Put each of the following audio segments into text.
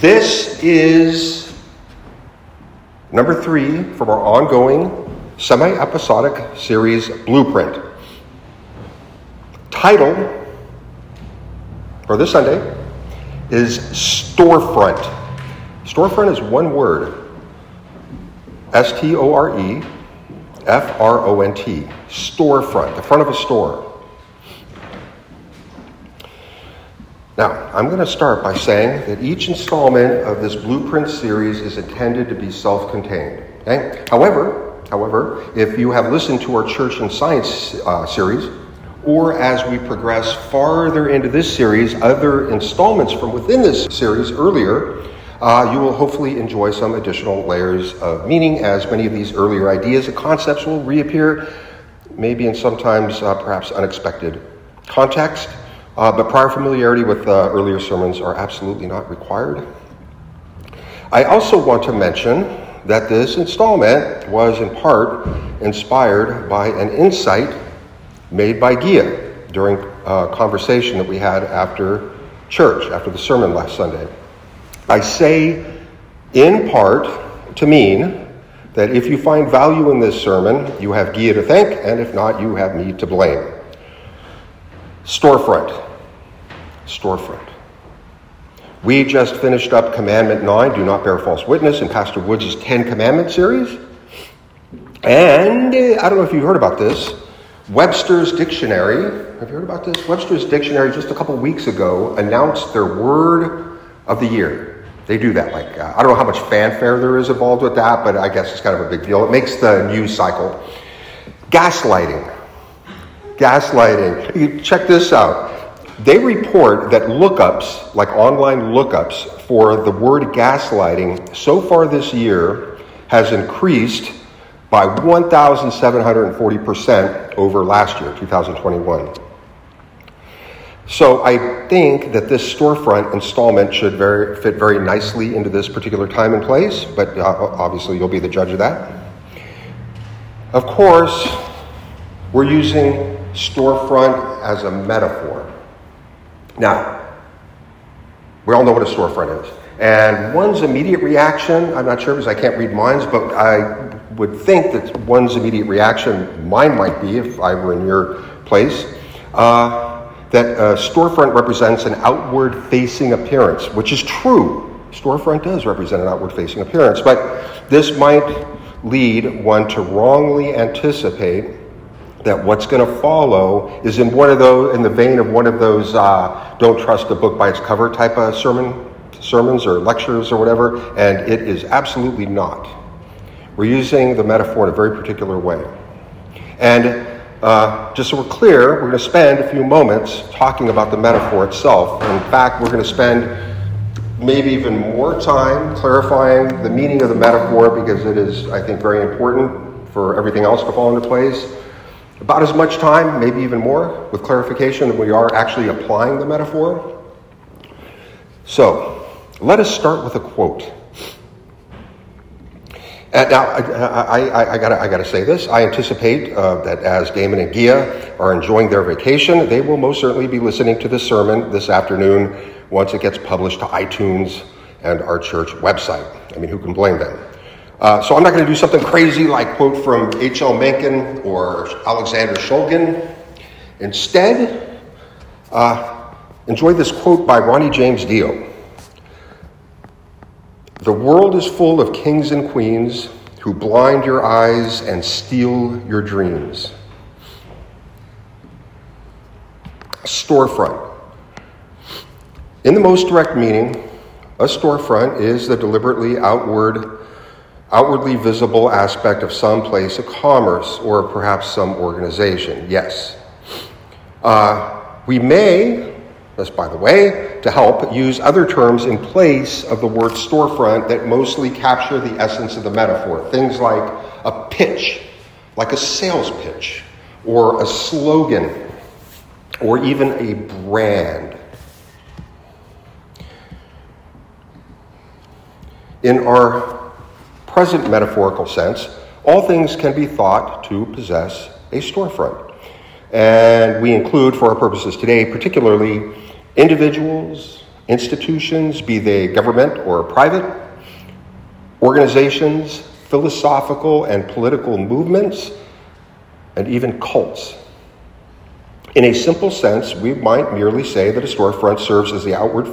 This is number three from our ongoing semi episodic series Blueprint. Title for this Sunday is Storefront. Storefront is one word S T O R E F R O N T. Storefront, the front of a store. Now, I'm going to start by saying that each installment of this blueprint series is intended to be self contained. Okay? However, however, if you have listened to our Church and Science uh, series, or as we progress farther into this series, other installments from within this series earlier, uh, you will hopefully enjoy some additional layers of meaning as many of these earlier ideas and concepts will reappear, maybe in sometimes uh, perhaps unexpected context. Uh, but prior familiarity with uh, earlier sermons are absolutely not required. I also want to mention that this installment was in part inspired by an insight made by Gia during a conversation that we had after church, after the sermon last Sunday. I say in part to mean that if you find value in this sermon, you have Gia to thank, and if not, you have me to blame. Storefront storefront. We just finished up Commandment 9, do not bear false witness, in Pastor Woods' 10 Commandment series. And uh, I don't know if you've heard about this. Webster's Dictionary, have you heard about this? Webster's Dictionary just a couple weeks ago announced their word of the year. They do that. Like, uh, I don't know how much fanfare there is involved with that, but I guess it's kind of a big deal. It makes the news cycle. Gaslighting. Gaslighting. Check this out. They report that lookups, like online lookups for the word gaslighting, so far this year has increased by 1,740% over last year, 2021. So I think that this storefront installment should very, fit very nicely into this particular time and place, but uh, obviously you'll be the judge of that. Of course, we're using storefront as a metaphor. Now, we all know what a storefront is. And one's immediate reaction, I'm not sure because I can't read minds, but I would think that one's immediate reaction, mine might be if I were in your place, uh, that a storefront represents an outward facing appearance, which is true. Storefront does represent an outward facing appearance, but this might lead one to wrongly anticipate that what's going to follow is in one of those, in the vein of one of those uh, "don't trust a book by its cover" type of sermon, sermons or lectures or whatever, and it is absolutely not. We're using the metaphor in a very particular way, and uh, just so we're clear, we're going to spend a few moments talking about the metaphor itself. In fact, we're going to spend maybe even more time clarifying the meaning of the metaphor because it is, I think, very important for everything else to fall into place about as much time, maybe even more, with clarification than we are actually applying the metaphor. So, let us start with a quote. And now, I, I, I, gotta, I gotta say this. I anticipate uh, that as Damon and Gia are enjoying their vacation, they will most certainly be listening to this sermon this afternoon once it gets published to iTunes and our church website. I mean, who can blame them? Uh, so I'm not going to do something crazy like quote from H.L. Mencken or Alexander Shulgin. Instead, uh, enjoy this quote by Ronnie James Dio. The world is full of kings and queens who blind your eyes and steal your dreams. Storefront. In the most direct meaning, a storefront is the deliberately outward outwardly visible aspect of some place of commerce or perhaps some organization. Yes. Uh, we may, just by the way, to help, use other terms in place of the word storefront that mostly capture the essence of the metaphor. Things like a pitch, like a sales pitch, or a slogan, or even a brand. In our present metaphorical sense, all things can be thought to possess a storefront. And we include, for our purposes today, particularly individuals, institutions, be they government or private, organizations, philosophical and political movements, and even cults. In a simple sense, we might merely say that a storefront serves as the outward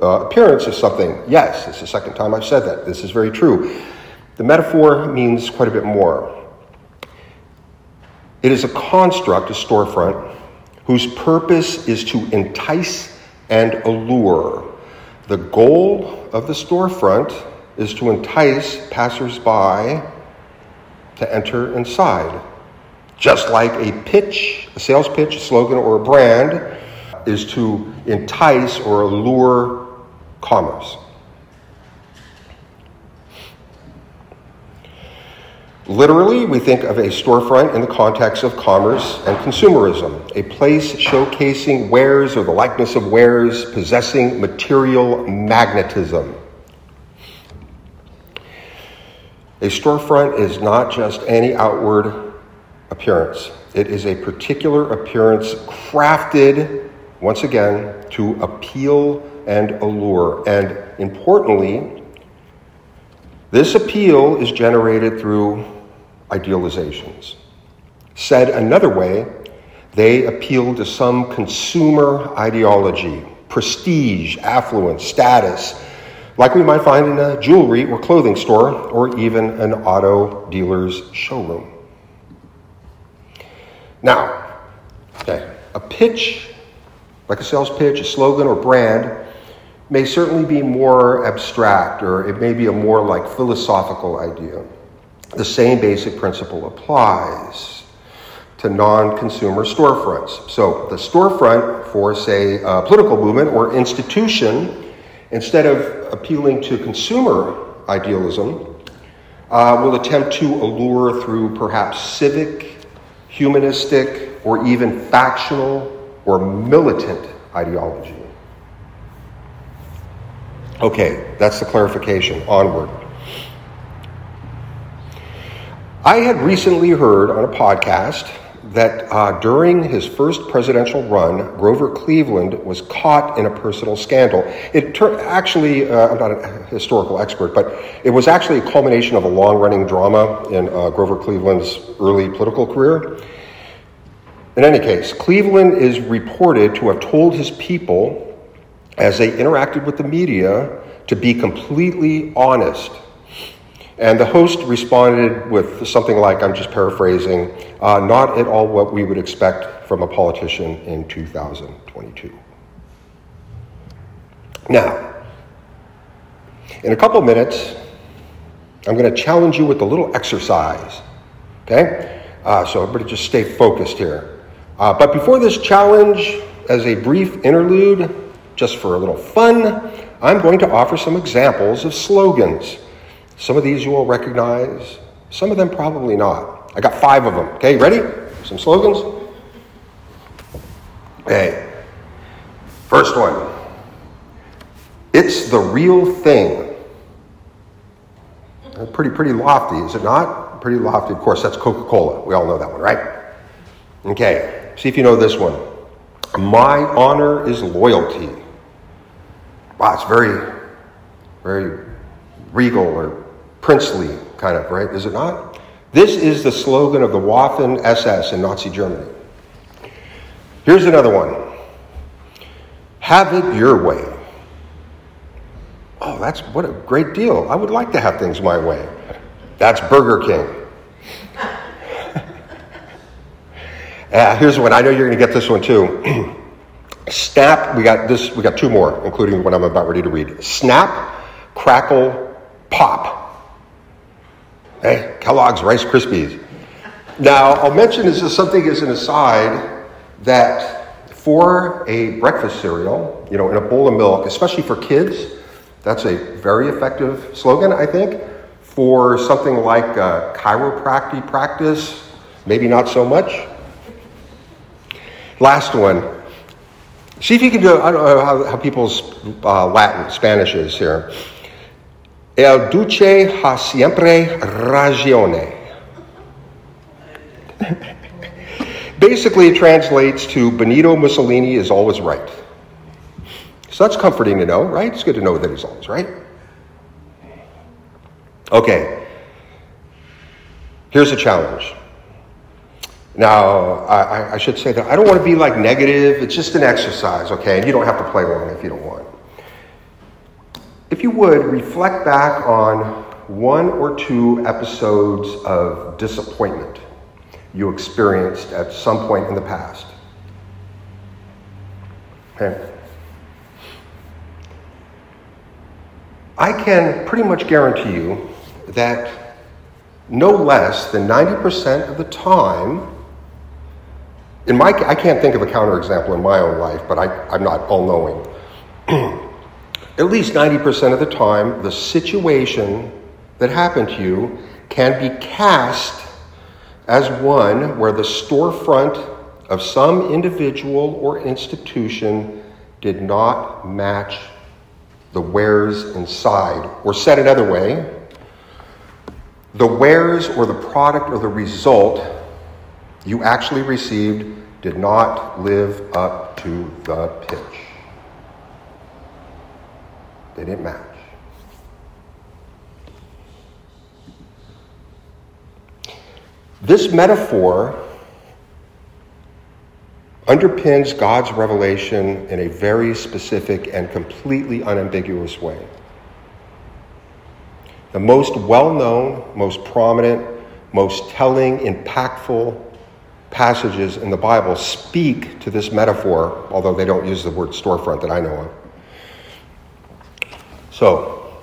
uh, appearance of something. Yes, it's the second time I've said that. This is very true. The metaphor means quite a bit more. It is a construct, a storefront, whose purpose is to entice and allure. The goal of the storefront is to entice passersby to enter inside. Just like a pitch, a sales pitch, a slogan, or a brand is to entice or allure commerce. Literally, we think of a storefront in the context of commerce and consumerism, a place showcasing wares or the likeness of wares possessing material magnetism. A storefront is not just any outward appearance, it is a particular appearance crafted, once again, to appeal and allure. And importantly, this appeal is generated through idealizations. Said another way, they appeal to some consumer ideology, prestige, affluence, status, like we might find in a jewelry or clothing store or even an auto dealer's showroom. Now, okay, a pitch, like a sales pitch, a slogan, or brand, may certainly be more abstract or it may be a more like philosophical idea the same basic principle applies to non consumer storefronts. So, the storefront for, say, a political movement or institution, instead of appealing to consumer idealism, uh, will attempt to allure through perhaps civic, humanistic, or even factional or militant ideology. Okay, that's the clarification. Onward. I had recently heard on a podcast that uh, during his first presidential run, Grover Cleveland was caught in a personal scandal. It ter- actually, uh, I'm not a historical expert, but it was actually a culmination of a long running drama in uh, Grover Cleveland's early political career. In any case, Cleveland is reported to have told his people, as they interacted with the media, to be completely honest and the host responded with something like, I'm just paraphrasing, uh, not at all what we would expect from a politician in 2022. Now, in a couple minutes, I'm going to challenge you with a little exercise. Okay? Uh, so everybody just stay focused here. Uh, but before this challenge, as a brief interlude, just for a little fun, I'm going to offer some examples of slogans some of these you will recognize, some of them probably not. I got five of them. Okay, ready? Some slogans? Okay. First one It's the real thing. Uh, pretty, pretty lofty, is it not? Pretty lofty. Of course, that's Coca Cola. We all know that one, right? Okay, see if you know this one. My honor is loyalty. Wow, it's very, very regal or princely kind of, right? Is it not? This is the slogan of the Waffen SS in Nazi Germany. Here's another one Have it your way. Oh, that's what a great deal. I would like to have things my way. That's Burger King. uh, here's one. I know you're going to get this one too. Snap. We got this. We got two more, including what I'm about ready to read. Snap, crackle, pop. Hey, Kellogg's Rice Krispies. Now, I'll mention this as something as an aside that for a breakfast cereal, you know, in a bowl of milk, especially for kids, that's a very effective slogan, I think. For something like uh, chiropractic practice, maybe not so much. Last one. See if you can do, I don't know how, how people's uh, Latin, Spanish is here. El duce ha siempre ragione. Basically, it translates to Benito Mussolini is always right. So that's comforting to know, right? It's good to know that he's always right. Okay. Here's a challenge. Now, I, I, should say that I don't want to be like negative. It's just an exercise, okay? And you don't have to play along if you don't want. If you would, reflect back on one or two episodes of disappointment you experienced at some point in the past. Okay? I can pretty much guarantee you that no less than 90% of the time, in my, I can't think of a counterexample in my own life, but I, I'm not all knowing. At least 90% of the time, the situation that happened to you can be cast as one where the storefront of some individual or institution did not match the wares inside. Or said another way, the wares or the product or the result you actually received did not live up to the pitch. They didn't match. This metaphor underpins God's revelation in a very specific and completely unambiguous way. The most well known, most prominent, most telling, impactful passages in the Bible speak to this metaphor, although they don't use the word storefront that I know of. So,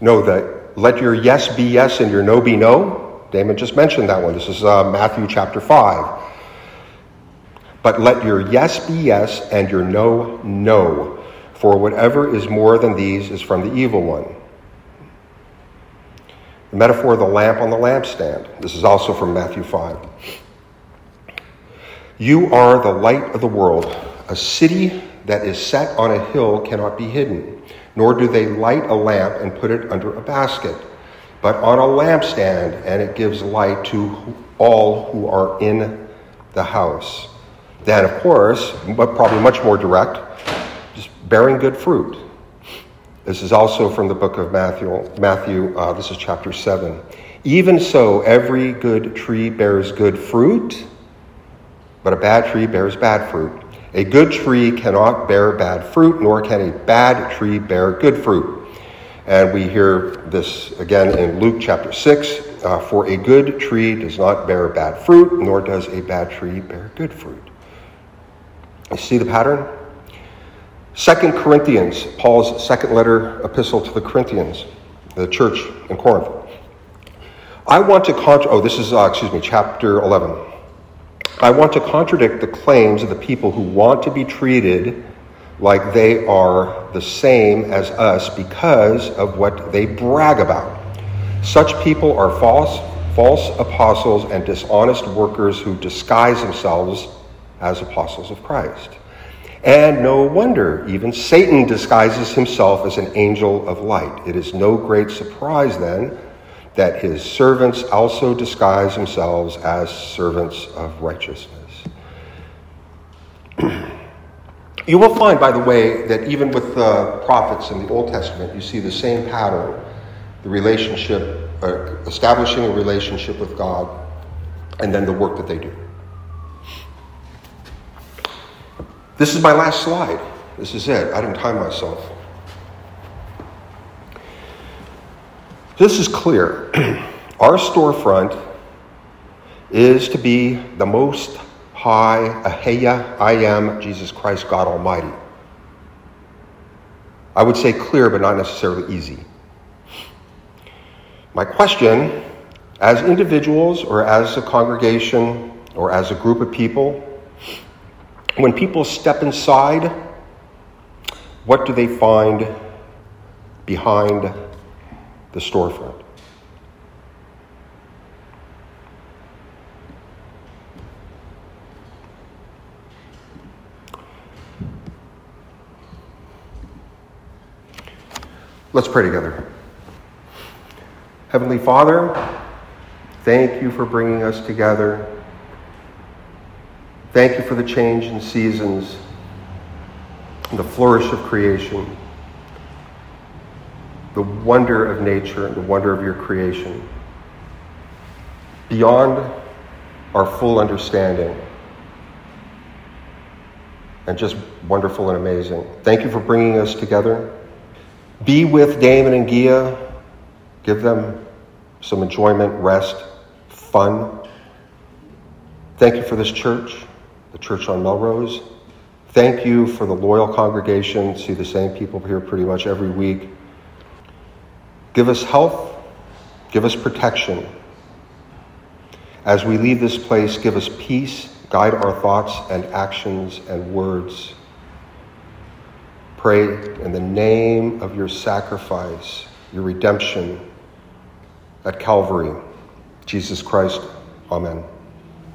know that let your yes be yes and your no be no. Damon just mentioned that one. This is uh, Matthew chapter 5. But let your yes be yes and your no, no. For whatever is more than these is from the evil one. The metaphor of the lamp on the lampstand. This is also from Matthew 5. You are the light of the world. A city that is set on a hill cannot be hidden, nor do they light a lamp and put it under a basket but on a lampstand, and it gives light to all who are in the house. Then, of course, but probably much more direct, just bearing good fruit. This is also from the book of Matthew. Matthew, uh, this is chapter seven. Even so, every good tree bears good fruit, but a bad tree bears bad fruit. A good tree cannot bear bad fruit, nor can a bad tree bear good fruit. And we hear this again in Luke chapter 6 uh, For a good tree does not bear bad fruit, nor does a bad tree bear good fruit. You see the pattern? Second Corinthians, Paul's second letter epistle to the Corinthians, the church in Corinth. I want to contra- oh, this is uh, excuse me, chapter 11. I want to contradict the claims of the people who want to be treated like they are the same as us because of what they brag about. Such people are false, false apostles and dishonest workers who disguise themselves as apostles of Christ. And no wonder, even Satan disguises himself as an angel of light. It is no great surprise then that his servants also disguise themselves as servants of righteousness. You will find, by the way, that even with the prophets in the Old Testament, you see the same pattern the relationship, uh, establishing a relationship with God, and then the work that they do. This is my last slide. This is it. I didn't time myself. This is clear. Our storefront is to be the most High, Ehyeh, I am Jesus Christ, God Almighty. I would say clear, but not necessarily easy. My question, as individuals or as a congregation or as a group of people, when people step inside, what do they find behind the storefront? Let's pray together. Heavenly Father, thank you for bringing us together. Thank you for the change in seasons. the flourish of creation, the wonder of nature and the wonder of your creation, beyond our full understanding, and just wonderful and amazing. Thank you for bringing us together. Be with Damon and Gia. Give them some enjoyment, rest, fun. Thank you for this church, the church on Melrose. Thank you for the loyal congregation. See the same people here pretty much every week. Give us health, give us protection. As we leave this place, give us peace, guide our thoughts and actions and words. Pray in the name of your sacrifice, your redemption at Calvary. Jesus Christ. Amen.